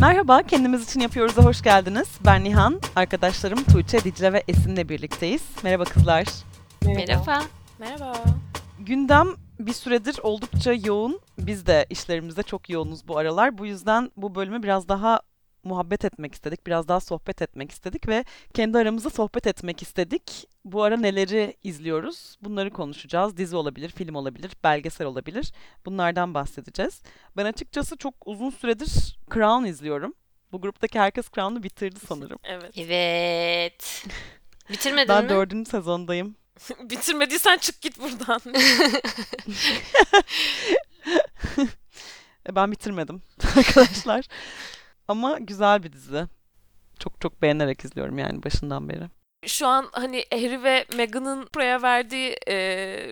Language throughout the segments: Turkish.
Merhaba, Kendimiz için Yapıyoruz'a hoş geldiniz. Ben Nihan, arkadaşlarım Tuğçe, Dicle ve Esin'le birlikteyiz. Merhaba kızlar. Merhaba. Merhaba. Gündem bir süredir oldukça yoğun. Biz de işlerimizde çok yoğunuz bu aralar. Bu yüzden bu bölümü biraz daha muhabbet etmek istedik. Biraz daha sohbet etmek istedik ve kendi aramızda sohbet etmek istedik. Bu ara neleri izliyoruz? Bunları konuşacağız. Dizi olabilir, film olabilir, belgesel olabilir. Bunlardan bahsedeceğiz. Ben açıkçası çok uzun süredir Crown izliyorum. Bu gruptaki herkes Crown'u bitirdi sanırım. Evet. Evet. Bitirmedin Ben mi? dördüncü sezondayım. Bitirmediysen çık git buradan. E, Ben bitirmedim arkadaşlar. Ama güzel bir dizi. Çok çok beğenerek izliyorum yani başından beri. Şu an hani Harry ve Meghan'ın buraya verdiği e,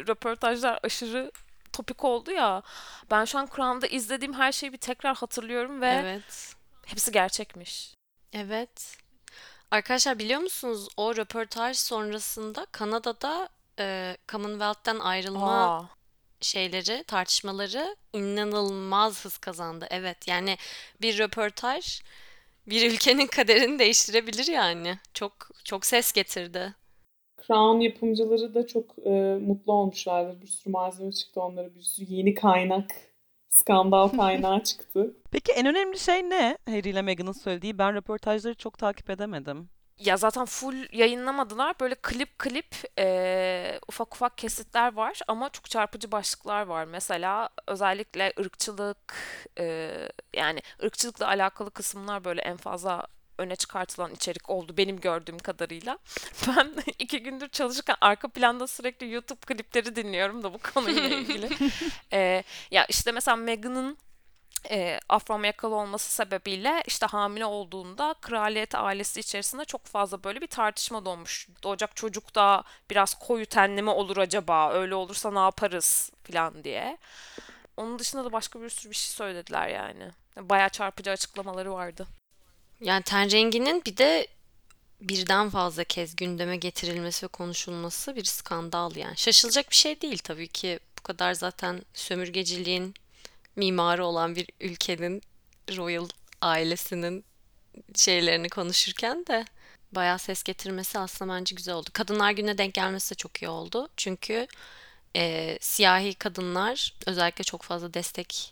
röportajlar aşırı topik oldu ya. Ben şu an Crown'da izlediğim her şeyi bir tekrar hatırlıyorum ve Evet. hepsi gerçekmiş. Evet. Arkadaşlar biliyor musunuz o röportaj sonrasında Kanada'da e, Commonwealth'ten ayrılma Aa, şeyleri, tartışmaları inanılmaz hız kazandı. Evet yani bir röportaj bir ülkenin kaderini değiştirebilir yani. Çok çok ses getirdi. Crown yapımcıları da çok e, mutlu olmuşlardır. Bir sürü malzeme çıktı onlara. Bir sürü yeni kaynak, skandal kaynağı çıktı. Peki en önemli şey ne? Harry ile Meghan'ın söylediği. Ben röportajları çok takip edemedim. Ya zaten full yayınlamadılar. Böyle klip klip e, ufak ufak kesitler var ama çok çarpıcı başlıklar var. Mesela özellikle ırkçılık e, yani ırkçılıkla alakalı kısımlar böyle en fazla öne çıkartılan içerik oldu benim gördüğüm kadarıyla. Ben iki gündür çalışırken arka planda sürekli YouTube klipleri dinliyorum da bu konuyla ilgili. E, ya işte mesela Meghan'ın e, Afro-Amerikalı olması sebebiyle işte hamile olduğunda kraliyet ailesi içerisinde çok fazla böyle bir tartışma doğmuş. Doğacak çocuk da biraz koyu tenli mi olur acaba? Öyle olursa ne yaparız falan diye. Onun dışında da başka bir sürü bir şey söylediler yani. Bayağı çarpıcı açıklamaları vardı. Yani ten renginin bir de birden fazla kez gündeme getirilmesi ve konuşulması bir skandal yani. Şaşılacak bir şey değil tabii ki. Bu kadar zaten sömürgeciliğin mimarı olan bir ülkenin royal ailesinin şeylerini konuşurken de bayağı ses getirmesi aslında bence güzel oldu. Kadınlar Günü'ne denk gelmesi de çok iyi oldu. Çünkü e, siyahi kadınlar özellikle çok fazla destek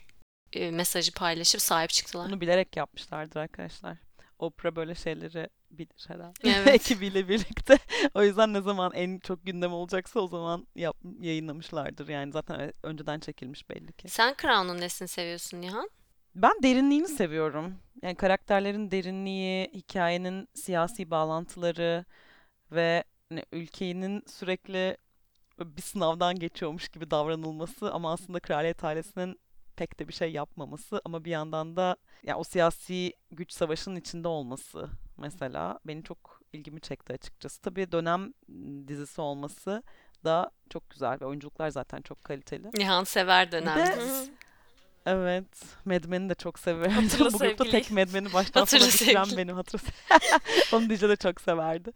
e, mesajı paylaşıp sahip çıktılar. Bunu bilerek yapmışlardır arkadaşlar. Oprah böyle şeyleri bilir herhalde. Evet. Ekibiyle birlikte. O yüzden ne zaman en çok gündem olacaksa o zaman yap, yayınlamışlardır. Yani zaten önceden çekilmiş belli ki. Sen Crown'un nesini seviyorsun Nihan? Ben derinliğini seviyorum. Yani karakterlerin derinliği, hikayenin siyasi bağlantıları ve hani ülkenin sürekli bir sınavdan geçiyormuş gibi davranılması ama aslında kraliyet ailesinin pek de bir şey yapmaması ama bir yandan da ya o siyasi güç savaşının içinde olması mesela beni çok ilgimi çekti açıkçası. Tabii dönem dizisi olması da çok güzel ve oyunculuklar zaten çok kaliteli. Nihan sever Bir dönem de dizisi. Evet. Mad Men'i de çok severim. Hatırla Bu grupta sevgili. tek Mad Men'i baştan sona bitiren benim. Hatırla Onu Dicle de çok severdi.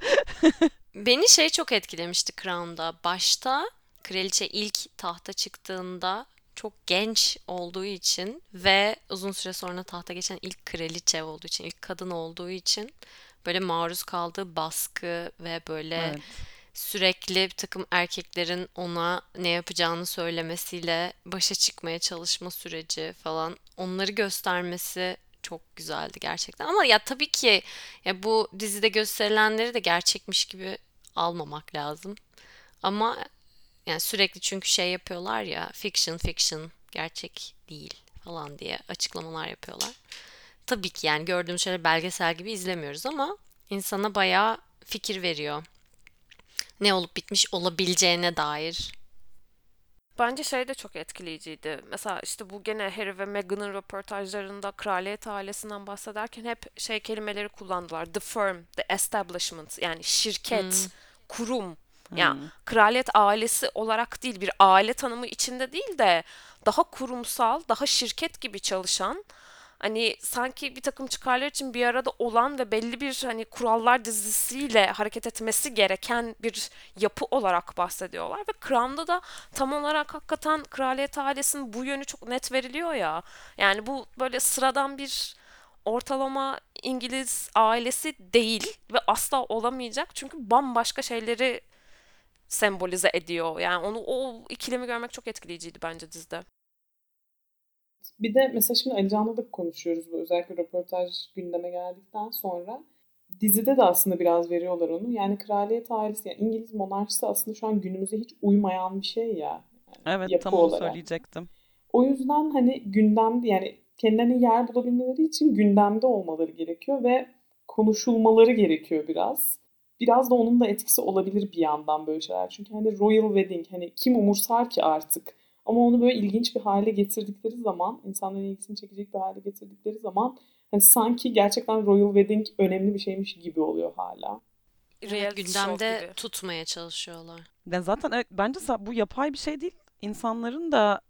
Beni şey çok etkilemişti Crown'da. Başta kraliçe ilk tahta çıktığında çok genç olduğu için ve uzun süre sonra tahta geçen ilk kraliçe olduğu için, ilk kadın olduğu için böyle maruz kaldığı baskı ve böyle Evet. sürekli bir takım erkeklerin ona ne yapacağını söylemesiyle başa çıkmaya çalışma süreci falan onları göstermesi çok güzeldi gerçekten. Ama ya tabii ki ya bu dizide gösterilenleri de gerçekmiş gibi almamak lazım. Ama yani sürekli çünkü şey yapıyorlar ya fiction fiction gerçek değil falan diye açıklamalar yapıyorlar. Tabii ki yani gördüğümüz şeyleri belgesel gibi izlemiyoruz ama insana bayağı fikir veriyor ne olup bitmiş olabileceğine dair. Bence şey de çok etkileyiciydi. Mesela işte bu gene Harry ve Meghan'ın röportajlarında kraliyet ailesinden bahsederken hep şey kelimeleri kullandılar. The firm, the establishment yani şirket, kurum. Ya Hmm. kraliyet ailesi olarak değil bir aile tanımı içinde değil de daha kurumsal, daha şirket gibi çalışan hani sanki bir takım çıkarlar için bir arada olan ve belli bir hani kurallar dizisiyle hareket etmesi gereken bir yapı olarak bahsediyorlar ve Crown'da da tam olarak hakikaten kraliyet ailesinin bu yönü çok net veriliyor ya. Yani bu böyle sıradan bir ortalama İngiliz ailesi değil ve asla olamayacak. Çünkü bambaşka şeyleri sembolize ediyor. Yani onu o ikilemi görmek çok etkileyiciydi bence dizide. Bir de mesela şimdi Ali Can'la da konuşuyoruz bu özellikle röportaj gündeme geldikten sonra. Dizide de aslında biraz veriyorlar onu. Yani kraliyet ailesi, yani İngiliz monarşisi aslında şu an günümüze hiç uymayan bir şey ya. Yani Evet tam onu olarak. söyleyecektim. O yüzden hani gündemde yani kendilerine yer bulabilmeleri için gündemde olmaları gerekiyor ve konuşulmaları gerekiyor biraz. Biraz da onun da etkisi olabilir bir yandan böyle şeyler. Çünkü hani Royal Wedding hani kim umursar ki artık? Ama onu böyle ilginç bir hale getirdikleri zaman, insanların ilgisini çekecek bir hale getirdikleri zaman hani sanki gerçekten Royal Wedding önemli bir şeymiş gibi oluyor hala. Show gündemde tutmaya çalışıyorlar. Ya zaten evet, bence bu yapay bir şey değil. İnsanların da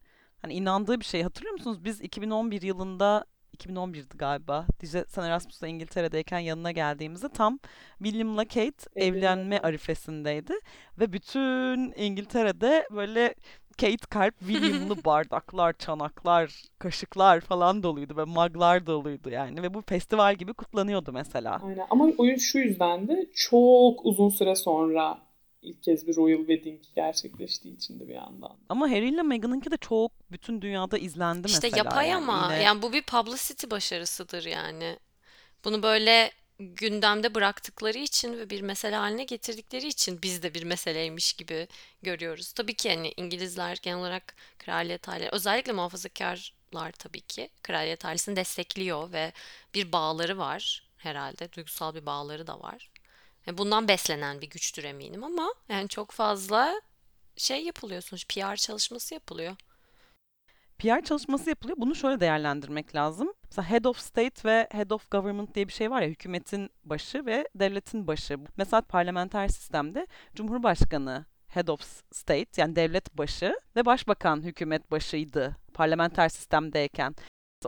hani inandığı bir şey. Hatırlıyor musunuz? Biz 2011 yılında 2011'di galiba. Dicle sen Erasmus'ta İngiltere'deyken yanına geldiğimizde tam William'la Kate Evlenme. evlenme arifesindeydi ve bütün İngiltere'de böyle Kate kalp William'lı bardaklar, çanaklar, kaşıklar falan doluydu ve muglar doluydu yani ve bu festival gibi kutlanıyordu mesela. Aynen. Ama oyun şu yüzden de çok uzun süre sonra ilk kez bir Royal Wedding gerçekleştiği için de bir yandan. Ama Harry ile Meghan'ınki de çok bütün dünyada izlendi İşte mesela yapay yani ama yine. yani bu bir publicity başarısıdır yani. Bunu böyle gündemde bıraktıkları için ve bir mesele haline getirdikleri için biz de bir meseleymiş gibi görüyoruz. Tabii ki hani İngilizler genel olarak kraliyet aile özellikle muhafazakarlar tabii ki kraliyet ailesini destekliyor ve bir bağları var herhalde. Duygusal bir bağları da var. Yani bundan beslenen bir güçtür eminim ama yani çok fazla şey yapılıyor sonuç PR çalışması yapılıyor. PR çalışması yapılıyor. Bunu şöyle değerlendirmek lazım. Mesela Head of State ve Head of Government diye bir şey var ya hükümetin başı ve devletin başı. Mesela parlamenter sistemde Cumhurbaşkanı Head of State yani devlet başı ve Başbakan hükümet başıydı parlamenter sistemdeyken.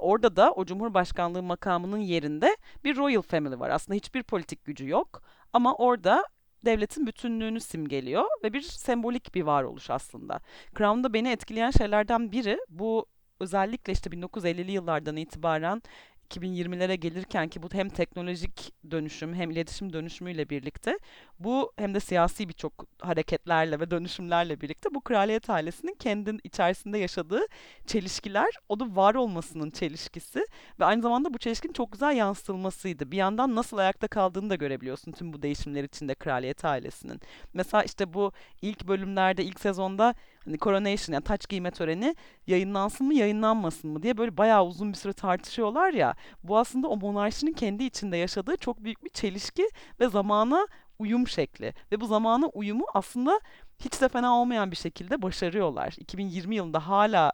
Orada da o Cumhurbaşkanlığı makamının yerinde bir Royal Family var. Aslında hiçbir politik gücü yok ama orada devletin bütünlüğünü simgeliyor ve bir sembolik bir varoluş aslında. Crown'da beni etkileyen şeylerden biri bu özellikle işte 1950'li yıllardan itibaren 2020'lere gelirken ki bu hem teknolojik dönüşüm hem iletişim dönüşümüyle birlikte bu hem de siyasi birçok hareketlerle ve dönüşümlerle birlikte bu kraliyet ailesinin kendi içerisinde yaşadığı çelişkiler, o da var olmasının çelişkisi ve aynı zamanda bu çelişkinin çok güzel yansıtılmasıydı. Bir yandan nasıl ayakta kaldığını da görebiliyorsun tüm bu değişimler içinde kraliyet ailesinin. Mesela işte bu ilk bölümlerde, ilk sezonda hani coronation yani taç giyme töreni yayınlansın mı yayınlanmasın mı diye böyle bayağı uzun bir süre tartışıyorlar ya. Bu aslında o monarşinin kendi içinde yaşadığı çok büyük bir çelişki ve zamana uyum şekli. Ve bu zamana uyumu aslında hiç de fena olmayan bir şekilde başarıyorlar. 2020 yılında hala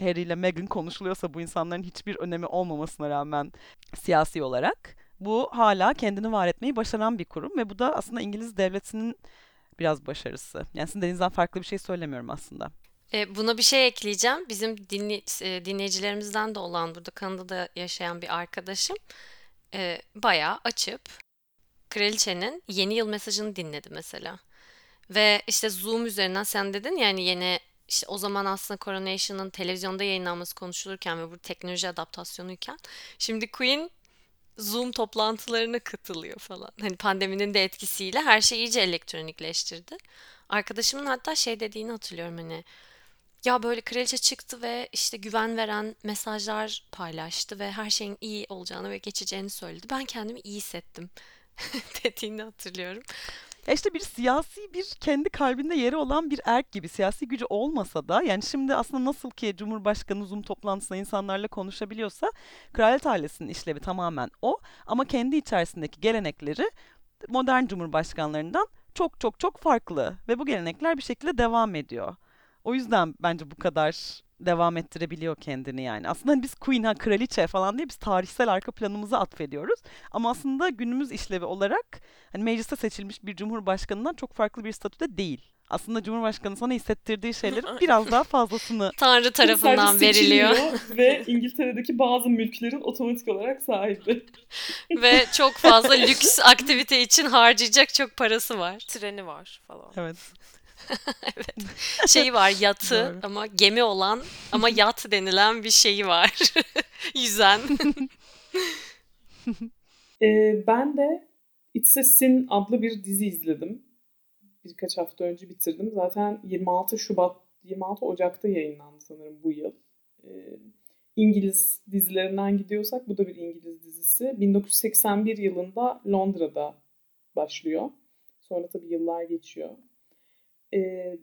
Harry ile Meghan konuşuluyorsa bu insanların hiçbir önemi olmamasına rağmen siyasi olarak bu hala kendini var etmeyi başaran bir kurum ve bu da aslında İngiliz devletinin biraz başarısı. Yani sizin denizden farklı bir şey söylemiyorum aslında. E, buna bir şey ekleyeceğim. Bizim dinli, e, dinleyicilerimizden de olan burada Kanada'da yaşayan bir arkadaşım e, bayağı açıp kraliçenin yeni yıl mesajını dinledi mesela. Ve işte Zoom üzerinden sen dedin yani yeni işte o zaman aslında Coronation'ın televizyonda yayınlanması konuşulurken ve bu teknoloji adaptasyonuyken şimdi Queen Zoom toplantılarına katılıyor falan. Hani pandeminin de etkisiyle her şey iyice elektronikleştirdi. Arkadaşımın hatta şey dediğini hatırlıyorum hani ya böyle kraliçe çıktı ve işte güven veren mesajlar paylaştı ve her şeyin iyi olacağını ve geçeceğini söyledi. Ben kendimi iyi hissettim dediğini hatırlıyorum. Ya işte bir siyasi bir kendi kalbinde yeri olan bir erk gibi siyasi gücü olmasa da yani şimdi aslında nasıl ki Cumhurbaşkanı Zoom toplantısında insanlarla konuşabiliyorsa kraliyet ailesinin işlevi tamamen o ama kendi içerisindeki gelenekleri modern cumhurbaşkanlarından çok çok çok farklı ve bu gelenekler bir şekilde devam ediyor. O yüzden bence bu kadar devam ettirebiliyor kendini yani. Aslında hani biz Queen, ha, kraliçe falan diye biz tarihsel arka planımızı atfediyoruz. Ama aslında günümüz işlevi olarak hani mecliste seçilmiş bir cumhurbaşkanından çok farklı bir statüde değil. Aslında cumhurbaşkanı sana hissettirdiği şeylerin biraz daha fazlasını Tanrı tarafından veriliyor ve İngiltere'deki bazı mülklerin otomatik olarak sahibi. ve çok fazla lüks aktivite için harcayacak çok parası var. Treni var falan. evet. Şeyi var yatı Doğru. ama gemi olan ama yat denilen bir şeyi var. Yüzen. Ee, ben de It's a Sin adlı bir dizi izledim. Birkaç hafta önce bitirdim. Zaten 26 Şubat, 26 Ocak'ta yayınlandı sanırım bu yıl. Ee, İngiliz dizilerinden gidiyorsak bu da bir İngiliz dizisi. 1981 yılında Londra'da başlıyor. Sonra tabii yıllar geçiyor. Ee,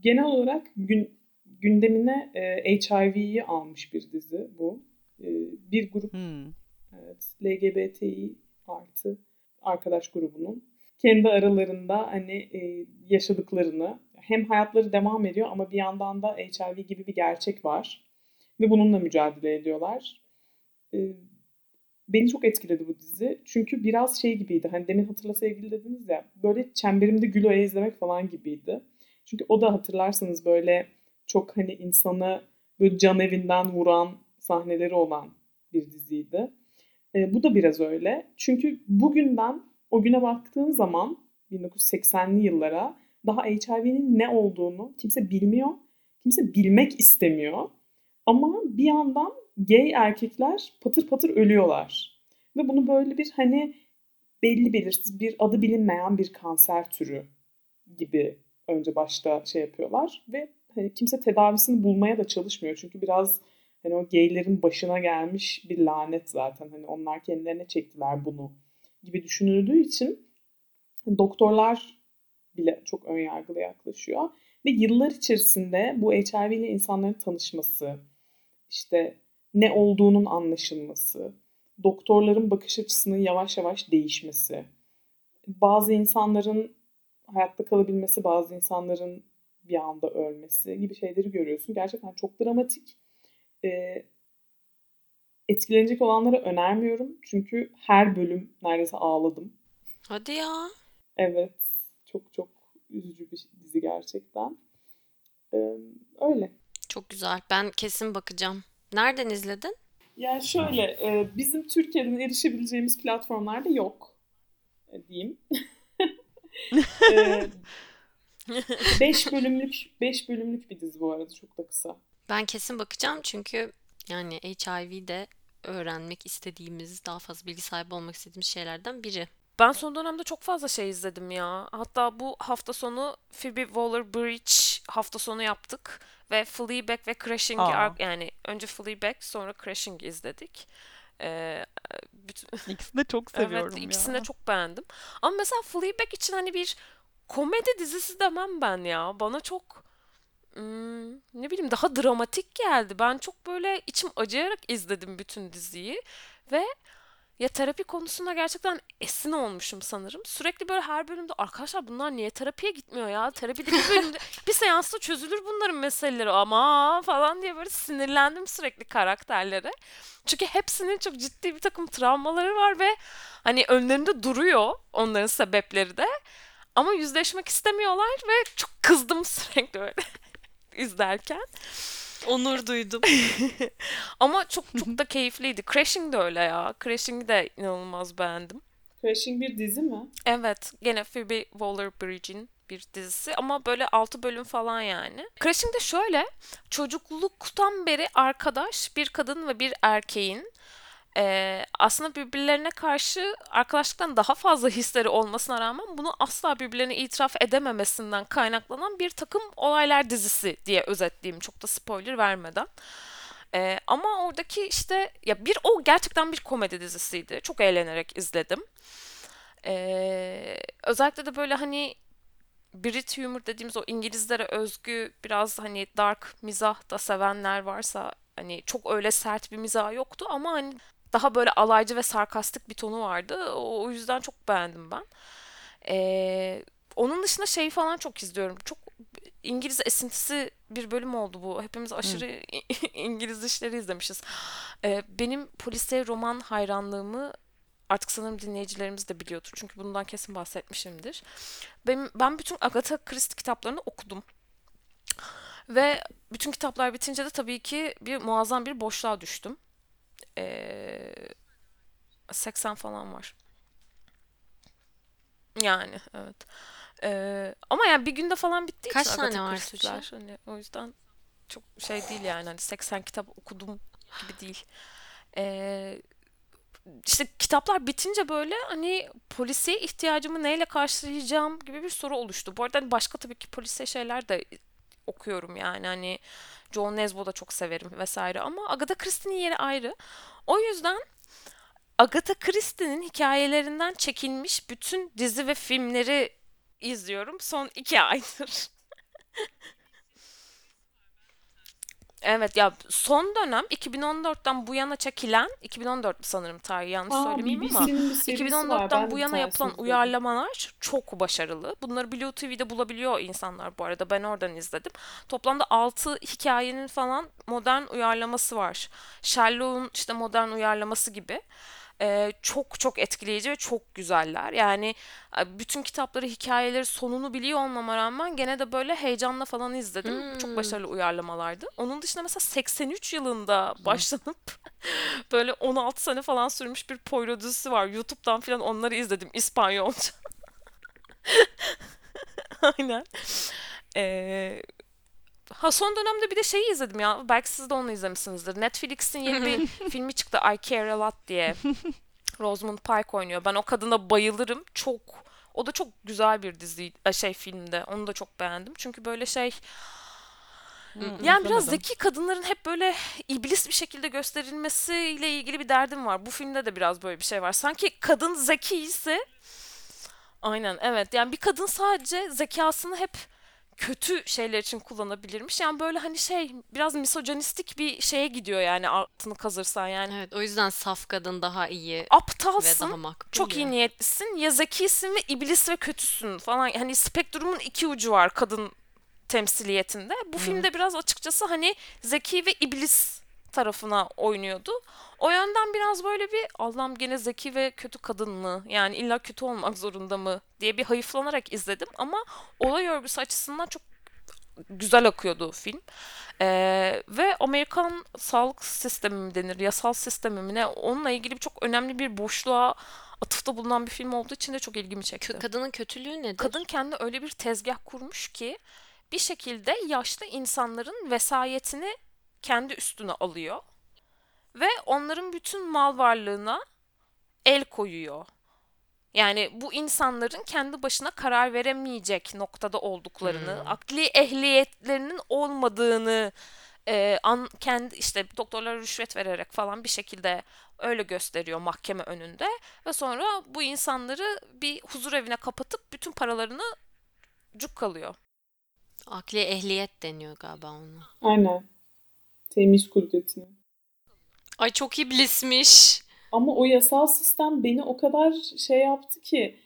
genel olarak gün, gündemine e, HIV'yi almış bir dizi bu. E, bir grup Hmm. evet, LGBTİ artı arkadaş grubunun kendi aralarında hani e, yaşadıklarını hem hayatları devam ediyor ama bir yandan da HIV gibi bir gerçek var ve bununla mücadele ediyorlar. E, beni çok etkiledi bu dizi. Çünkü biraz şey gibiydi. Hani demin hatırla sevgili dediniz ya. Böyle çemberimde gül oya izlemek falan gibiydi. Çünkü o da hatırlarsanız böyle çok hani insanı böyle can evinden vuran sahneleri olan bir diziydi. E, bu da biraz öyle. Çünkü bugünden o güne baktığın zaman 1980'li yıllara daha HIV'nin ne olduğunu kimse bilmiyor. Kimse bilmek istemiyor. Ama bir yandan gay erkekler patır patır ölüyorlar. Ve bunu böyle bir hani belli belirsiz bir adı bilinmeyen bir kanser türü gibi önce başta şey yapıyorlar ve hani kimse tedavisini bulmaya da çalışmıyor. Çünkü biraz hani o gaylerin başına gelmiş bir lanet zaten. Hani onlar kendilerine çektiler bunu gibi düşünüldüğü için doktorlar bile çok ön yargılı yaklaşıyor. Ve yıllar içerisinde bu HIV ile insanların tanışması, işte ne olduğunun anlaşılması, doktorların bakış açısının yavaş yavaş değişmesi, bazı insanların hayatta kalabilmesi, bazı insanların bir anda ölmesi gibi şeyleri görüyorsun. Gerçekten çok dramatik. Ee, etkilenecek olanlara önermiyorum. Çünkü her bölüm neredeyse ağladım. Hadi ya. Evet. Çok çok üzücü bir dizi gerçekten. Ee, öyle. Çok güzel. Ben kesin bakacağım. Nereden izledin? Yani şöyle, e, bizim Türkiye'den erişebileceğimiz platformlarda yok e, diyeyim. 5 bölümlük 5 bölümlük bir dizi bu arada çok da kısa. Ben kesin bakacağım çünkü yani HIV'de öğrenmek istediğimiz, daha fazla bilgi sahibi olmak istediğimiz şeylerden biri. Ben son dönemde çok fazla şey izledim ya. Hatta bu hafta sonu Phoebe Waller-Bridge hafta sonu yaptık ve Fleabag ve Crashing'i Aa. yani önce Fleabag sonra Crashing izledik. Ee, bütün, İkisini de çok seviyorum evet ya. ikisini de çok beğendim. Ama mesela Fleabag için hani bir komedi dizisi demem ben ya. Bana çok hmm, ne bileyim daha dramatik geldi. Ben çok böyle içim acıyarak izledim bütün diziyi ve ya terapi konusunda gerçekten esin olmuşum sanırım. Sürekli böyle her bölümde arkadaşlar bunlar niye terapiye gitmiyor ya? Terapide bir bölümde bir seansta çözülür bunların meseleleri ama falan diye böyle sinirlendim sürekli karakterlere. Çünkü hepsinin çok ciddi bir takım travmaları var ve hani önlerinde duruyor onların sebepleri de. Ama yüzleşmek istemiyorlar ve çok kızdım sürekli böyle izlerken. Onur duydum. Ama çok çok da keyifliydi. Crashing de öyle ya. Crashing'i de inanılmaz beğendim. Crashing bir dizi mi? Evet, gene Phoebe Waller-Bridge'in bir dizisi ama böyle 6 bölüm falan yani. Crashing de şöyle, çocukluktan beri arkadaş bir kadın ve bir erkeğin eee, aslında birbirlerine karşı arkadaşlıktan daha fazla hisleri olmasına rağmen bunu asla birbirlerine itiraf edememesinden kaynaklanan bir takım olaylar dizisi diye özetleyeyim çok da spoiler vermeden. Eee, ama oradaki işte ya bir o gerçekten bir komedi dizisiydi. Çok eğlenerek izledim. Eee, özellikle de böyle hani Brit humor dediğimiz o İngilizlere özgü biraz hani dark mizah da sevenler varsa hani çok öyle sert bir mizah yoktu ama hani daha böyle alaycı ve sarkastik bir tonu vardı. O, yüzden çok beğendim ben. Eee, onun dışında şey falan çok izliyorum. Çok İngiliz esintisi bir bölüm oldu bu. Hepimiz aşırı İngiliz işleri izlemişiz. Eee, benim polisiye roman hayranlığımı artık sanırım dinleyicilerimiz de biliyordur. Çünkü bundan kesin bahsetmişimdir. Benim, ben bütün Agatha Christie kitaplarını okudum. Ve bütün kitaplar bitince de tabii ki bir muazzam bir boşluğa düştüm. Ee, 80 falan var. Yani evet. Ee, ama yani bir günde falan bittiği Kaç için tane Agatha var Christie'ler. Tuğçe? Hani o yüzden çok şey değil yani. Hani 80 kitap okudum gibi değil. Ee, işte kitaplar bitince böyle hani polisiye ihtiyacımı neyle karşılayacağım gibi bir soru oluştu. Bu arada hani başka tabii ki polisiye şeyler de okuyorum yani hani Joan Nesbo da çok severim vesaire ama Agatha Christie'nin yeri ayrı. O yüzden Agatha Christie'nin hikayelerinden çekilmiş bütün dizi ve filmleri izliyorum son iki aydır. Evet ya son dönem 2014'ten bu yana çekilen 2014 sanırım tarihi yanlış Aa, söylemeyeyim ama BBC'nin bir serisi var. 2014'ten Ben bu yana yapılan izledim. uyarlamalar çok başarılı. Bunları Blue TV'de bulabiliyor insanlar bu arada. Ben oradan izledim. Toplamda 6 hikayenin falan modern uyarlaması var. Sherlock'un işte modern uyarlaması gibi. Ee, çok çok etkileyici ve çok güzeller. Yani e, bütün kitapları, hikayeleri, sonunu biliyor olmama rağmen gene de böyle heyecanla falan izledim. Çok Hmm. başarılı uyarlamalardı. Onun dışında mesela 83 yılında başlanıp böyle 16 sene falan sürmüş bir Poirot dizisi var. YouTube'dan falan onları izledim İspanyolca. Aynen. Ee, ha son dönemde bir de şeyi izledim ya. Belki siz de onu izlemişsinizdir. Netflix'in yeni bir filmi çıktı I Care A Lot diye. Rosamund Pike oynuyor. Ben o kadına bayılırım. Çok o da çok güzel bir dizi e, şey filmde. Onu da çok beğendim. Çünkü böyle şey Hı, yani biraz izlemedim. zeki kadınların hep böyle iblis bir şekilde gösterilmesiyle ilgili bir derdim var. Bu filmde de biraz böyle bir şey var. Sanki kadın zeki ise aynen evet yani bir kadın sadece zekasını hep kötü şeyler için kullanabilirmiş. Yani böyle hani şey biraz misojenistik bir şeye gidiyor yani altını kazırsan yani. Evet, o yüzden saf kadın daha iyi ve Aptalsın, daha makbul çok ya. iyi niyetlisin ya zekisin ve iblis ve kötüsün falan. Hani spektrumun iki ucu var kadın temsiliyetinde. Bu filmde biraz açıkçası hani zeki ve iblis tarafına oynuyordu. O yönden biraz böyle bir Allah'ım gene zeki ve kötü kadın mı? Yani illa kötü olmak zorunda mı? diye bir hayıflanarak izledim ama olay örgüsü açısından çok güzel akıyordu film. Ee, ve Amerikan sağlık sistemi mi denir, yasal sistemi mi ne? Onunla ilgili çok önemli bir boşluğa atıfta bulunan bir film olduğu için de çok ilgimi çekti. Kadının kötülüğü nedir? Kadın kendi öyle bir tezgah kurmuş ki bir şekilde yaşlı insanların vesayetini kendi üstüne alıyor ve onların bütün mal varlığına el koyuyor. Yani bu insanların kendi başına karar veremeyecek noktada olduklarını, Hmm. akli ehliyetlerinin olmadığını e, an, kendi işte doktorlara rüşvet vererek falan bir şekilde öyle gösteriyor mahkeme önünde ve sonra bu insanları bir huzur evine kapatıp bütün paralarını cuk kalıyor. Akli ehliyet deniyor galiba ona. Aynen. Temiz kudretini. Ay çok iblismiş. Ama o yasal sistem beni o kadar şey yaptı ki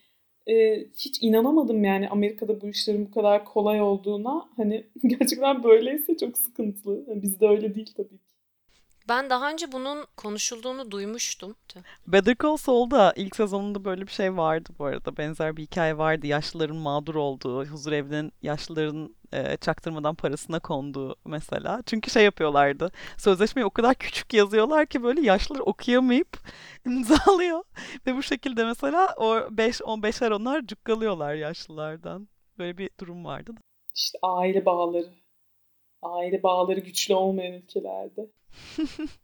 e, hiç inanamadım yani Amerika'da bu işlerin bu kadar kolay olduğuna. Hani gerçekten böyleyse çok sıkıntılı. Yani Bizde öyle değil tabii ki. Ben daha önce bunun konuşulduğunu duymuştum. Better Call Saul'da ilk sezonunda böyle bir şey vardı bu arada. Benzer bir hikaye vardı. Yaşlıların mağdur olduğu, huzur evinin yaşlıların e, çaktırmadan parasına konduğu mesela. Çünkü şey yapıyorlardı. Sözleşmeyi o kadar küçük yazıyorlar ki böyle yaşlılar okuyamayıp imzalıyor. Ve bu şekilde mesela o 5 15'er onlar cukkalıyorlar yaşlılardan. Böyle bir durum vardı. da. İşte aile bağları. Aile bağları güçlü olmayan ülkelerde.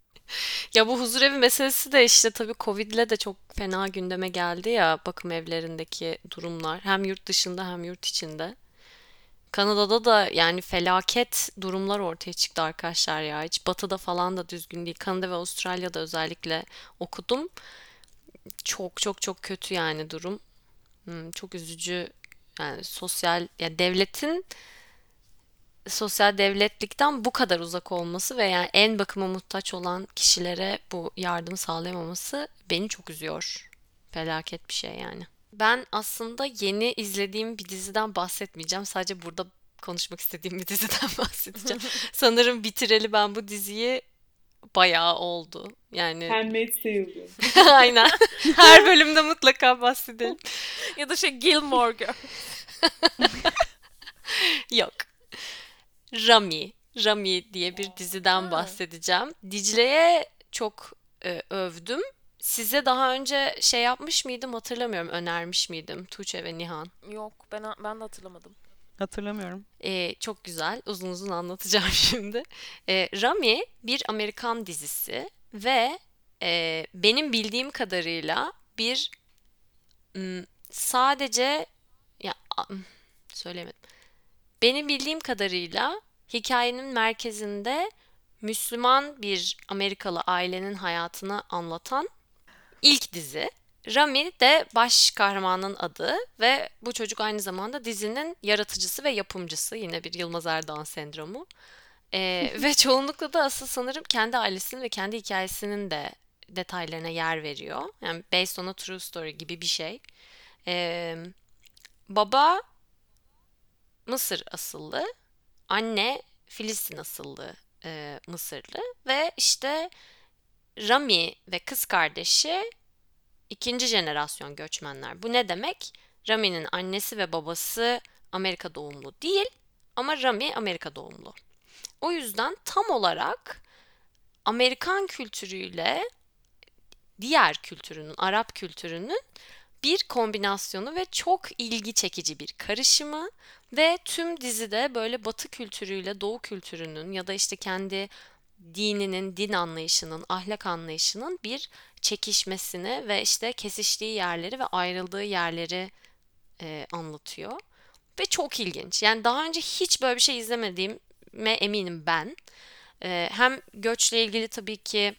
Ya bu huzurevi meselesi de işte tabii Covid'le de çok fena gündeme geldi ya bakım evlerindeki durumlar. Hem yurt dışında hem yurt içinde. Kanada'da da yani felaket durumlar ortaya çıktı arkadaşlar ya. Hiç batıda falan da düzgün değil. Kanada ve Avustralya'da özellikle okudum. Çok çok çok kötü yani durum. Hmm, çok üzücü. Yani sosyal ya devletin sosyal devletlikten bu kadar uzak olması ve yani en bakıma muhtaç olan kişilere bu yardımı sağlayamaması beni çok üzüyor. Felaket bir şey yani. Ben aslında yeni izlediğim bir diziden bahsetmeyeceğim. Sadece burada konuşmak istediğim bir diziden bahsedeceğim. Sanırım bitireli ben bu diziyi bayağı oldu. Yani Handmaid's Tale diyor. aynen. Her bölümde mutlaka bahsedelim. Ya da şey Gilmore Girls. Yok. Rami. Rami diye bir diziden bahsedeceğim. Dicle'ye çok e, övdüm. Size daha önce şey yapmış mıydım hatırlamıyorum. Önermiş miydim Tuğçe ve Nihan. Yok ben ben de hatırlamadım. Hatırlamıyorum. E, çok güzel. Uzun uzun anlatacağım şimdi. E, Rami bir Amerikan dizisi ve e, benim bildiğim kadarıyla bir m, sadece ya a- m, söylemedim. Benim bildiğim kadarıyla hikayenin merkezinde Müslüman bir Amerikalı ailenin hayatını anlatan ilk dizi. Rami de baş kahramanın adı ve bu çocuk aynı zamanda dizinin yaratıcısı ve yapımcısı. Yine bir Yılmaz Erdoğan sendromu. Ee, ve çoğunlukla da asıl sanırım kendi ailesinin ve kendi hikayesinin de detaylarına yer veriyor. Yani based on a true story gibi bir şey. Ee, baba Mısır asıllı, anne Filistin asıllı e, Mısırlı ve işte Rami ve kız kardeşi ikinci jenerasyon göçmenler. Bu ne demek? Rami'nin annesi ve babası Amerika doğumlu değil ama Rami Amerika doğumlu. O yüzden tam olarak Amerikan kültürüyle diğer kültürünün, Arap kültürünün bir kombinasyonu ve çok ilgi çekici bir karışımı ve tüm dizide böyle Batı kültürüyle Doğu kültürünün ya da işte kendi dininin, din anlayışının, ahlak anlayışının bir çekişmesini ve işte kesiştiği yerleri ve ayrıldığı yerleri e, anlatıyor. Ve çok ilginç. Yani daha önce hiç böyle bir şey izlemediğime eminim ben. E, hem göçle ilgili tabii ki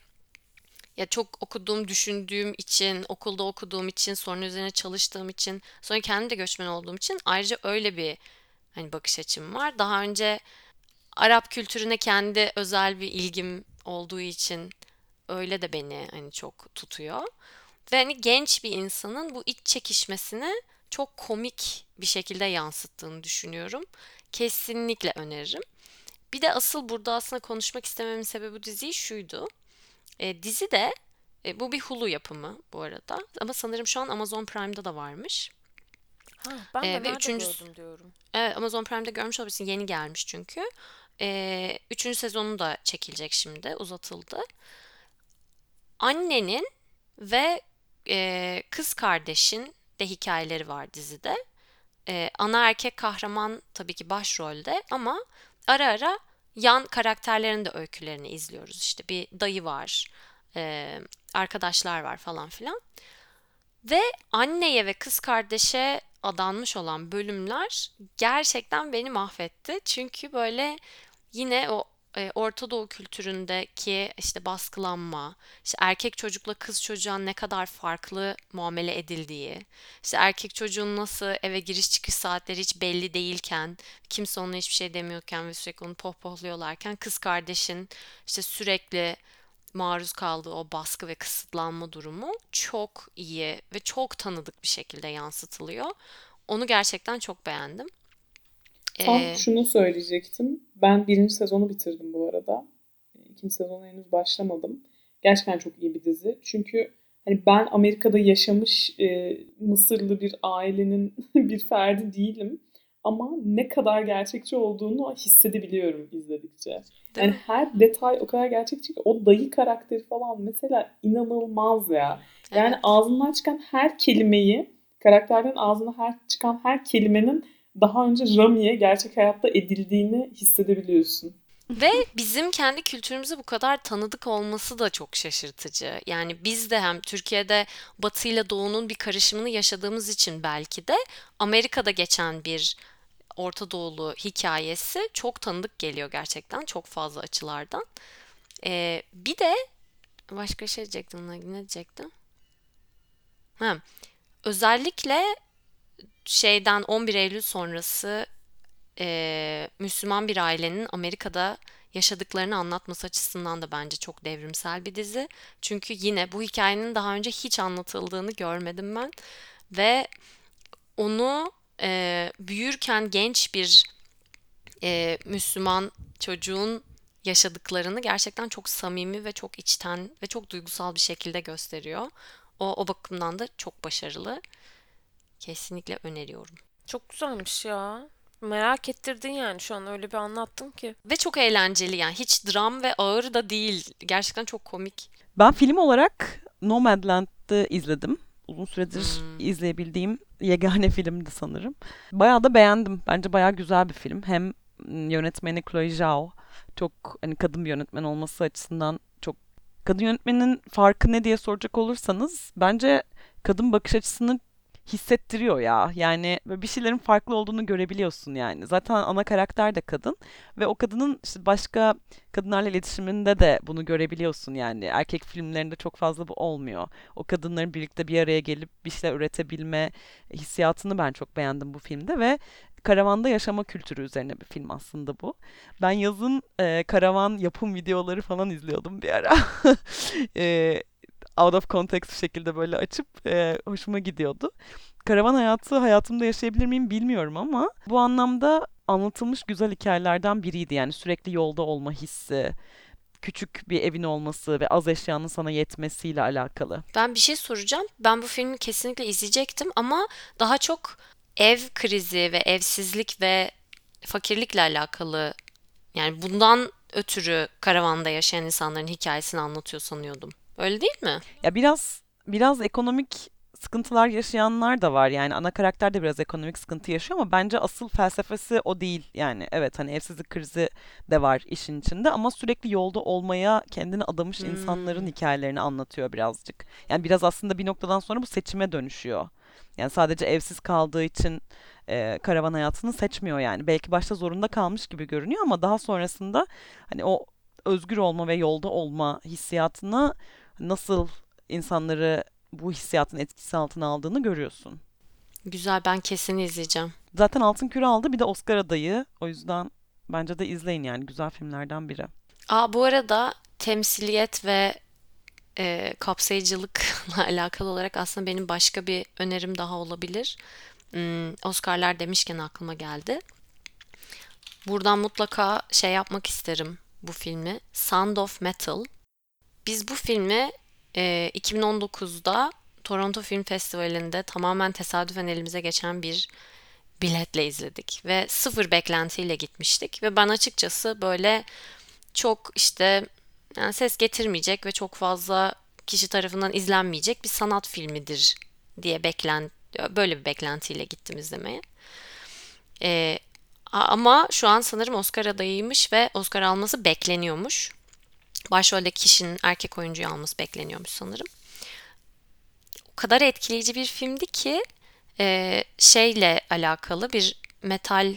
ya çok okuduğum, düşündüğüm için, okulda okuduğum için, sonra üzerine çalıştığım için, sonra kendim de göçmen olduğum için ayrıca öyle bir hani bakış açım var. Daha önce Arap kültürüne kendi özel bir ilgim olduğu için öyle de beni hani çok tutuyor. Ve hani genç bir insanın bu iç çekişmesini çok komik bir şekilde yansıttığını düşünüyorum. Kesinlikle öneririm. Bir de asıl burada aslında konuşmak istememin sebebi diziyi şuydu. E, dizi de e, bu bir Hulu yapımı bu arada ama sanırım şu an Amazon Prime'da da varmış. Ha, ben de E, ve üçüncüsü gördüm diyorum. evet Amazon Prime'da görmüş olabilirsin yeni gelmiş çünkü. E, üçüncü sezonu da çekilecek şimdi uzatıldı. Annenin ve e, kız kardeşin de hikayeleri var dizide. E, ana erkek kahraman tabii ki başrolde ama ara ara yan karakterlerin de öykülerini izliyoruz. İşte bir dayı var, e, arkadaşlar var falan filan. Ve anneye ve kız kardeşe adanmış olan bölümler gerçekten beni mahvetti. Çünkü böyle yine o e, Orta Doğu kültüründeki işte baskılanma, işte erkek çocukla kız çocuğa ne kadar farklı muamele edildiği, işte erkek çocuğun nasıl eve giriş çıkış saatleri hiç belli değilken, kimse ona hiçbir şey demiyorken ve sürekli onu pohpohluyorlarken kız kardeşin işte sürekli maruz kaldığı o baskı ve kısıtlanma durumu çok iyi ve çok tanıdık bir şekilde yansıtılıyor. Onu gerçekten çok beğendim. Tam Ee, şunu söyleyecektim. Ben birinci sezonu bitirdim bu arada. İkinci sezonu henüz başlamadım. Gerçekten çok iyi bir dizi. Çünkü hani ben Amerika'da yaşamış e, Mısırlı bir ailenin bir ferdi değilim. Ama ne kadar gerçekçi olduğunu hissedebiliyorum izledikçe. Yani her detay o kadar gerçekçi ki o dayı karakteri falan mesela inanılmaz ya. Yani Evet. ağzından çıkan her kelimeyi, karakterlerin ağzına her çıkan her kelimenin daha önce Rami'ye gerçek hayatta edildiğini hissedebiliyorsun. Ve bizim kendi kültürümüze bu kadar tanıdık olması da çok şaşırtıcı. Yani biz de hem Türkiye'de Batı ile Doğu'nun bir karışımını yaşadığımız için belki de Amerika'da geçen bir Orta Doğulu hikayesi çok tanıdık geliyor gerçekten çok fazla açılardan. Ee, bir de başka şey diyecektim ne diyecektim? Ha, özellikle şeyden 11 Eylül sonrası e, Müslüman bir ailenin Amerika'da yaşadıklarını anlatması açısından da bence çok devrimsel bir dizi. Çünkü yine bu hikayenin daha önce hiç anlatıldığını görmedim ben ve onu e, büyürken genç bir e, Müslüman çocuğun yaşadıklarını gerçekten çok samimi ve çok içten ve çok duygusal bir şekilde gösteriyor. O, o bakımdan da çok başarılı. Kesinlikle öneriyorum. Çok güzelmiş ya. Merak ettirdin yani şu an öyle bir anlattın ki. Ve çok eğlenceli yani hiç dram ve ağır da değil. Gerçekten çok komik. Ben film olarak Nomadland'ı izledim. Uzun süredir Hmm. izleyebildiğim yegane filmdi sanırım. Bayağı da beğendim. Bence bayağı güzel bir film. Hem yönetmeni Chloe Zhao çok hani kadın bir yönetmen olması açısından çok Kadın yönetmenin farkı ne diye soracak olursanız bence kadın bakış açısını hissettiriyor ya. Yani bir şeylerin farklı olduğunu görebiliyorsun yani. Zaten ana karakter de kadın ve o kadının işte başka kadınlarla iletişiminde de bunu görebiliyorsun yani. Erkek filmlerinde çok fazla bu olmuyor. O kadınların birlikte bir araya gelip bir şeyler üretebilme hissiyatını ben çok beğendim bu filmde ve karavanda yaşama kültürü üzerine bir film aslında bu. Ben yazın e, karavan yapım videoları falan izliyordum bir ara. e, out of context bir şekilde böyle açıp e, hoşuma gidiyordu. Karavan hayatı hayatımda yaşayabilir miyim bilmiyorum ama bu anlamda anlatılmış güzel hikayelerden biriydi. Yani sürekli yolda olma hissi, küçük bir evin olması ve az eşyanın sana yetmesiyle alakalı. Ben bir şey soracağım. Ben bu filmi kesinlikle izleyecektim ama daha çok ev krizi ve evsizlik ve fakirlikle alakalı yani bundan ötürü karavanda yaşayan insanların hikayesini anlatıyor sanıyordum. Öyle değil mi? Ya biraz biraz ekonomik sıkıntılar yaşayanlar da var. Yani ana karakter de biraz ekonomik sıkıntı yaşıyor ama bence asıl felsefesi o değil. Yani evet hani evsizlik krizi de var işin içinde ama sürekli yolda olmaya kendini adamış Hmm. insanların hikayelerini anlatıyor birazcık. Yani biraz aslında bir noktadan sonra bu seçime dönüşüyor. Yani sadece evsiz kaldığı için e, karavan hayatını seçmiyor yani. Belki başta zorunda kalmış gibi görünüyor ama daha sonrasında hani o özgür olma ve yolda olma hissiyatına nasıl insanları bu hissiyatın etkisi altına aldığını görüyorsun. Güzel ben kesin izleyeceğim. Zaten Altın Küre aldı bir de Oscar adayı. O yüzden bence de izleyin yani güzel filmlerden biri. Aa bu arada temsiliyet ve e, kapsayıcılıkla alakalı olarak aslında benim başka bir önerim daha olabilir. Hmm, Oscar'lar demişken aklıma geldi. Buradan mutlaka şey yapmak isterim bu filmi. Sound of Metal. Biz bu filmi e, 2019'da Toronto Film Festivali'nde tamamen tesadüfen elimize geçen bir biletle izledik ve sıfır beklentiyle gitmiştik ve ben açıkçası böyle çok işte yani ses getirmeyecek ve çok fazla kişi tarafından izlenmeyecek bir sanat filmidir diye beklen böyle bir beklentiyle gittim izlemeye. Ee, ama şu an sanırım Oscar adayıymış ve Oscar alması bekleniyormuş. Başrolde kişinin erkek oyuncuyu alması bekleniyormuş sanırım. O kadar etkileyici bir filmdi ki e, şeyle alakalı bir metal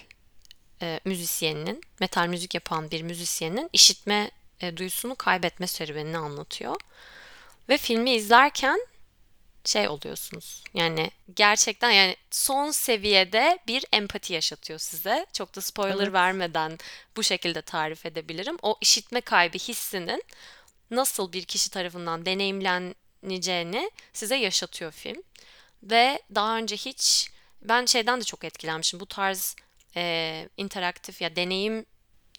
e, müzisyeninin, metal müzik yapan bir müzisyenin işitme e, duyusunu kaybetme serüvenini anlatıyor. Ve filmi izlerken şey oluyorsunuz. Yani gerçekten yani son seviyede bir empati yaşatıyor size. Çok da spoiler Evet. vermeden bu şekilde tarif edebilirim. O işitme kaybı hissinin nasıl bir kişi tarafından deneyimleneceğini size yaşatıyor film. Ve daha önce hiç ben şeyden de çok etkilenmişim. Bu tarz e, interaktif ya deneyim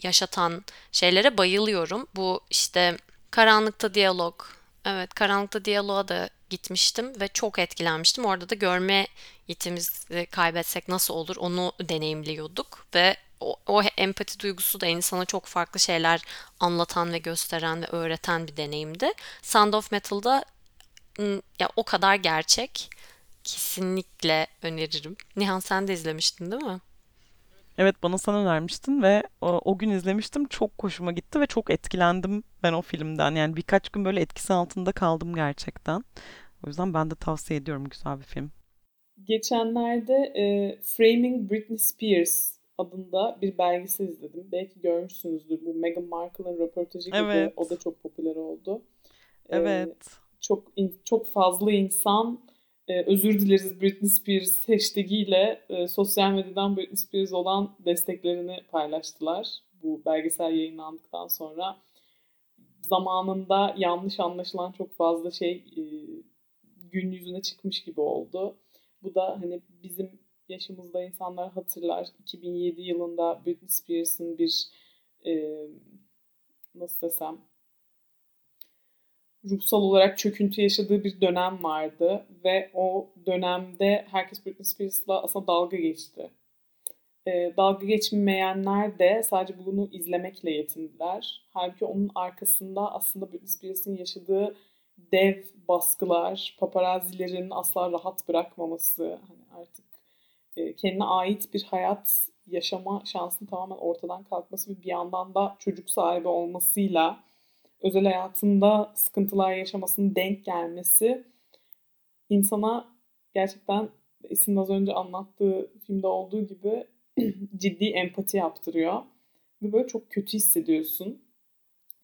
yaşatan şeylere bayılıyorum. Bu işte Karanlıkta Diyalog. Evet, Karanlıkta Diyalog'a da gitmiştim ve çok etkilenmiştim. Orada da görme yetimizi kaybetsek nasıl olur onu deneyimliyorduk ve o, o empati duygusu da insana çok farklı şeyler anlatan ve gösteren ve öğreten bir deneyimdi. Sound of Metal'da ya o kadar gerçek. Kesinlikle öneririm. Nihan sen de izlemiştin değil mi? Evet bana sen önermiştin ve o, o gün izlemiştim. Çok hoşuma gitti ve çok etkilendim ben o filmden. Yani birkaç gün böyle etkisi altında kaldım gerçekten. O yüzden ben de tavsiye ediyorum güzel bir film. Geçenlerde e, Framing Britney Spears adında bir belgesel izledim. Belki görmüşsünüzdür. Bu Meghan Markle'ın röportajı gibi. Evet. O da çok popüler oldu. E, Evet. çok in- çok fazla insan e, özür dileriz Britney Spears hashtag ile e, sosyal medyadan Britney Spears olan desteklerini paylaştılar. Bu belgesel yayınlandıktan sonra zamanında yanlış anlaşılan çok fazla şey e, gün yüzüne çıkmış gibi oldu. Bu da hani bizim yaşımızda insanlar hatırlar. 2007 yılında Britney Spears'ın bir e, nasıl desem ruhsal olarak çöküntü yaşadığı bir dönem vardı ve o dönemde herkes Britney Spears'la aslında dalga geçti. E, dalga geçmeyenler de sadece bunu izlemekle yetindiler. Halbuki onun arkasında aslında Britney Spears'ın yaşadığı dev baskılar, paparazzilerin asla rahat bırakmaması, hani artık e, kendine ait bir hayat yaşama şansının tamamen ortadan kalkması ve bir yandan da çocuk sahibi olmasıyla özel hayatında sıkıntılar yaşamasının denk gelmesi insana gerçekten isim az önce anlattığı filmde olduğu gibi ciddi empati yaptırıyor. Ve böyle çok kötü hissediyorsun.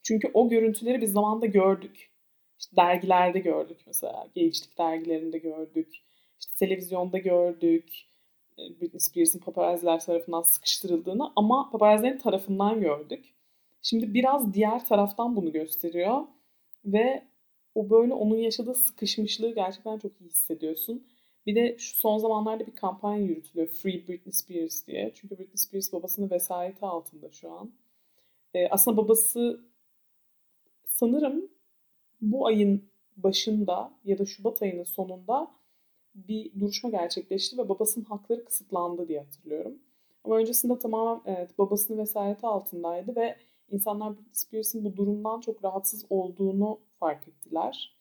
Çünkü o görüntüleri biz zamanda gördük. İşte dergilerde gördük mesela. Gençlik dergilerinde gördük. İşte televizyonda gördük. E, Britney Spears'ın paparazziler tarafından sıkıştırıldığını ama paparazzilerin tarafından gördük. Şimdi biraz diğer taraftan bunu gösteriyor ve o böyle onun yaşadığı sıkışmışlığı gerçekten çok iyi hissediyorsun. Bir de şu son zamanlarda bir kampanya yürütülüyor. Free Britney Spears diye. Çünkü Britney Spears babasının vesayeti altında şu an. Ee, aslında babası sanırım bu ayın başında ya da Şubat ayının sonunda bir duruşma gerçekleşti ve babasının hakları kısıtlandı diye hatırlıyorum. Ama öncesinde tamamen evet babasının vesayeti altındaydı ve insanlar Britney Spears'ın bu durumdan çok rahatsız olduğunu fark ettiler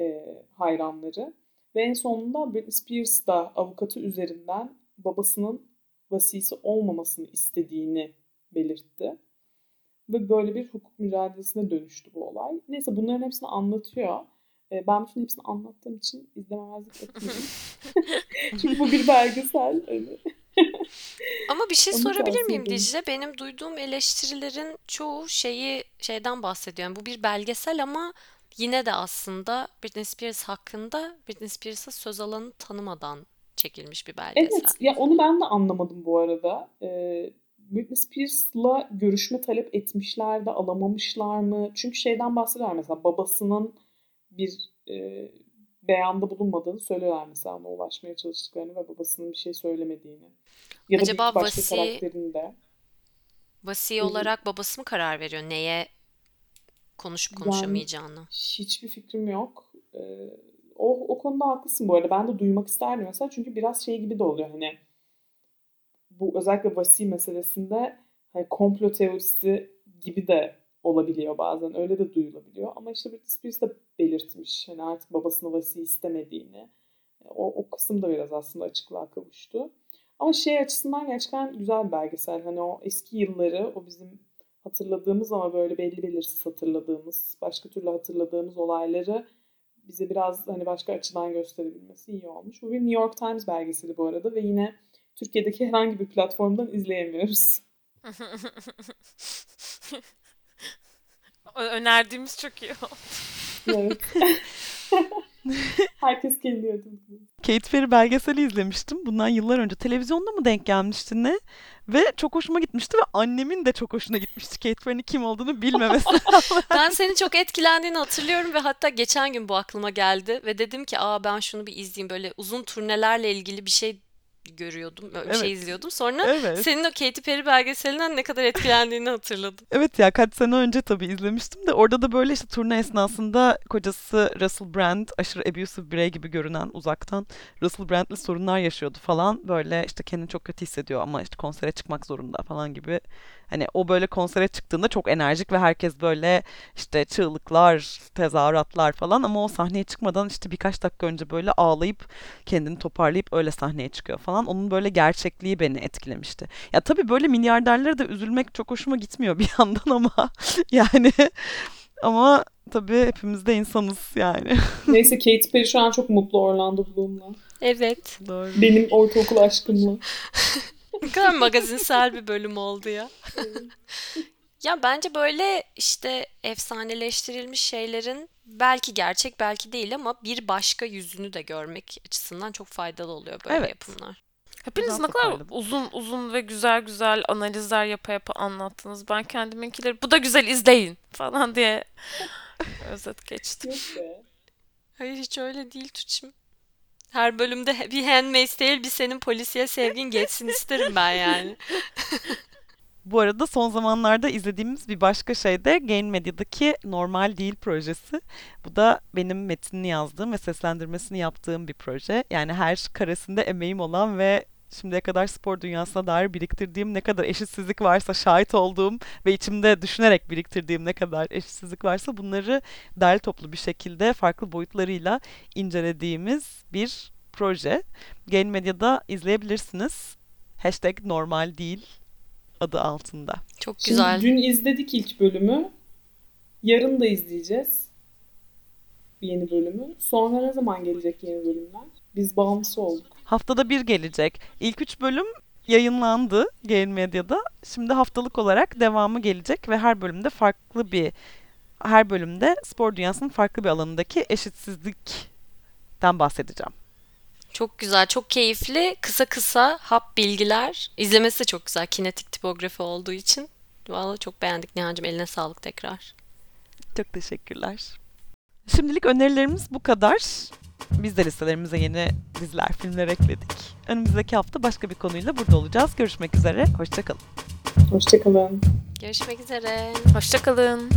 e, hayranları. Ve en sonunda Britney Spears da avukatı üzerinden babasının vasisi olmamasını istediğini belirtti. Ve böyle bir hukuk mücadelesine dönüştü bu olay. Neyse bunların hepsini anlatıyor. E, ben bütün hepsini anlattığım için izlememezlik etmiyorum. Çünkü bu bir belgesel. Hani. Ama bir şey Onu sorabilir miyim. Dicle? Benim duyduğum eleştirilerin çoğu şeyi şeyden bahsediyor. Yani bu bir belgesel ama yine de aslında Britney Spears hakkında Britney Spears'a söz alanı tanımadan çekilmiş bir belgesel. Evet, ya onu ben de anlamadım bu arada. Ee, Britney Spears'la görüşme talep etmişler de alamamışlar mı? Çünkü şeyden bahsediyorlar mesela babasının bir e, beyanda bulunmadığını söylüyorlar mesela ona ulaşmaya çalıştıklarını ve babasının bir şey söylemediğini. Ya da Acaba başka vasi karakterin de. vasi olarak babası mı karar veriyor neye konuşup Yani konuşamayacağını? hiçbir fikrim yok. Ee, o, o konuda haklısın bu arada. Ben de duymak isterdim mesela. Çünkü biraz şey gibi de oluyor hani bu özellikle vasi meselesinde hani komplo teorisi gibi de olabiliyor bazen. Öyle de duyulabiliyor. Ama işte Britney Spears da belirtmiş hani artık babasını vasi istemediğini. O, o kısım da biraz aslında açıklığa kavuştu. Ama şey açısından gerçekten güzel bir belgesel. Hani o eski yılları, o bizim hatırladığımız ama böyle belli belirsiz hatırladığımız, başka türlü hatırladığımız olayları bize biraz hani başka açıdan gösterebilmesi iyi olmuş. Bu bir New York Times belgeseli bu arada ve yine Türkiye'deki herhangi bir platformdan izleyemiyoruz. Önerdiğimiz çok iyi oldu. Evet. Herkes kendi yöntemini. Kate Perry belgeseli izlemiştim. Bundan yıllar önce. Televizyonda mı denk gelmişti ne? Ve çok hoşuma gitmişti ve annemin de çok hoşuna gitmişti Kate Perry'nin kim olduğunu bilmemesi. Ben senin çok etkilendiğini hatırlıyorum ve hatta geçen gün bu aklıma geldi ve dedim ki aa ben şunu bir izleyeyim böyle uzun turnelerle ilgili bir şey görüyordum, bir şey Evet. izliyordum. Sonra Evet. senin o Katy Perry belgeselinden ne kadar etkilendiğini hatırladım. Evet ya kaç sene önce tabii izlemiştim de orada da böyle işte turne esnasında kocası Russell Brand aşırı abusive bir birey gibi görünen uzaktan Russell Brand'le sorunlar yaşıyordu falan. Böyle işte kendini çok kötü hissediyor ama işte konsere çıkmak zorunda falan gibi. Hani o böyle konsere çıktığında çok enerjik ve herkes böyle işte çığlıklar, tezahüratlar falan ama o sahneye çıkmadan işte birkaç dakika önce böyle ağlayıp kendini toparlayıp öyle sahneye çıkıyor falan. Onun böyle gerçekliği beni etkilemişti. Ya tabii böyle milyarderlere de üzülmek çok hoşuma gitmiyor bir yandan ama yani ama tabii hepimiz de insanız yani. Neyse Katy Perry şu an çok mutlu Orlando Bloom'la. Evet. Doğru. Benim ortaokul aşkımla. Ne kadar magazinsel bir bölüm oldu ya. Ya bence böyle işte efsaneleştirilmiş şeylerin belki gerçek belki değil ama bir başka yüzünü de görmek açısından çok faydalı oluyor böyle Evet. yapımlar. Hepiniz ne kadar uzun uzun ve güzel güzel analizler yapa yapa anlattınız. Ben kendiminkileri bu da güzel izleyin falan diye özet geçtim. Hayır hiç öyle değil Tuğçe'm. Her bölümde bir Handmaid's Tale bir senin polisiye sevgin geçsin isterim ben yani. Bu arada son zamanlarda izlediğimiz bir başka şey de Gain Medya'daki Normal Değil projesi. Bu da benim metinini yazdığım ve seslendirmesini yaptığım bir proje. Yani her karesinde emeğim olan ve şimdiye kadar spor dünyasına dair biriktirdiğim ne kadar eşitsizlik varsa şahit olduğum ve içimde düşünerek biriktirdiğim ne kadar eşitsizlik varsa bunları derli toplu bir şekilde farklı boyutlarıyla incelediğimiz bir proje. Gain Medya'da izleyebilirsiniz. Hashtag normal değil adı altında. Çok Şimdi güzel. dün izledik ilk bölümü. Yarın da izleyeceğiz yeni bölümü. Sonra ne zaman gelecek yeni bölümler? Biz bağımlısı olduk. Haftada bir gelecek. İlk üç bölüm yayınlandı Gale Medya'da. Şimdi haftalık olarak devamı gelecek ve her bölümde farklı bir her bölümde spor dünyasının farklı bir alanındaki eşitsizlikten bahsedeceğim. Çok güzel, çok keyifli. Kısa kısa hap bilgiler. İzlemesi de çok güzel. Kinetik tipografi olduğu için. Vallahi çok beğendik Nihan'cığım. Eline sağlık tekrar. Çok teşekkürler. Şimdilik önerilerimiz bu kadar. Biz de listelerimize yeni diziler, filmler ekledik. Önümüzdeki hafta başka bir konuyla burada olacağız. Görüşmek üzere. Hoşçakalın. Hoşçakalın. Görüşmek üzere. Hoşçakalın.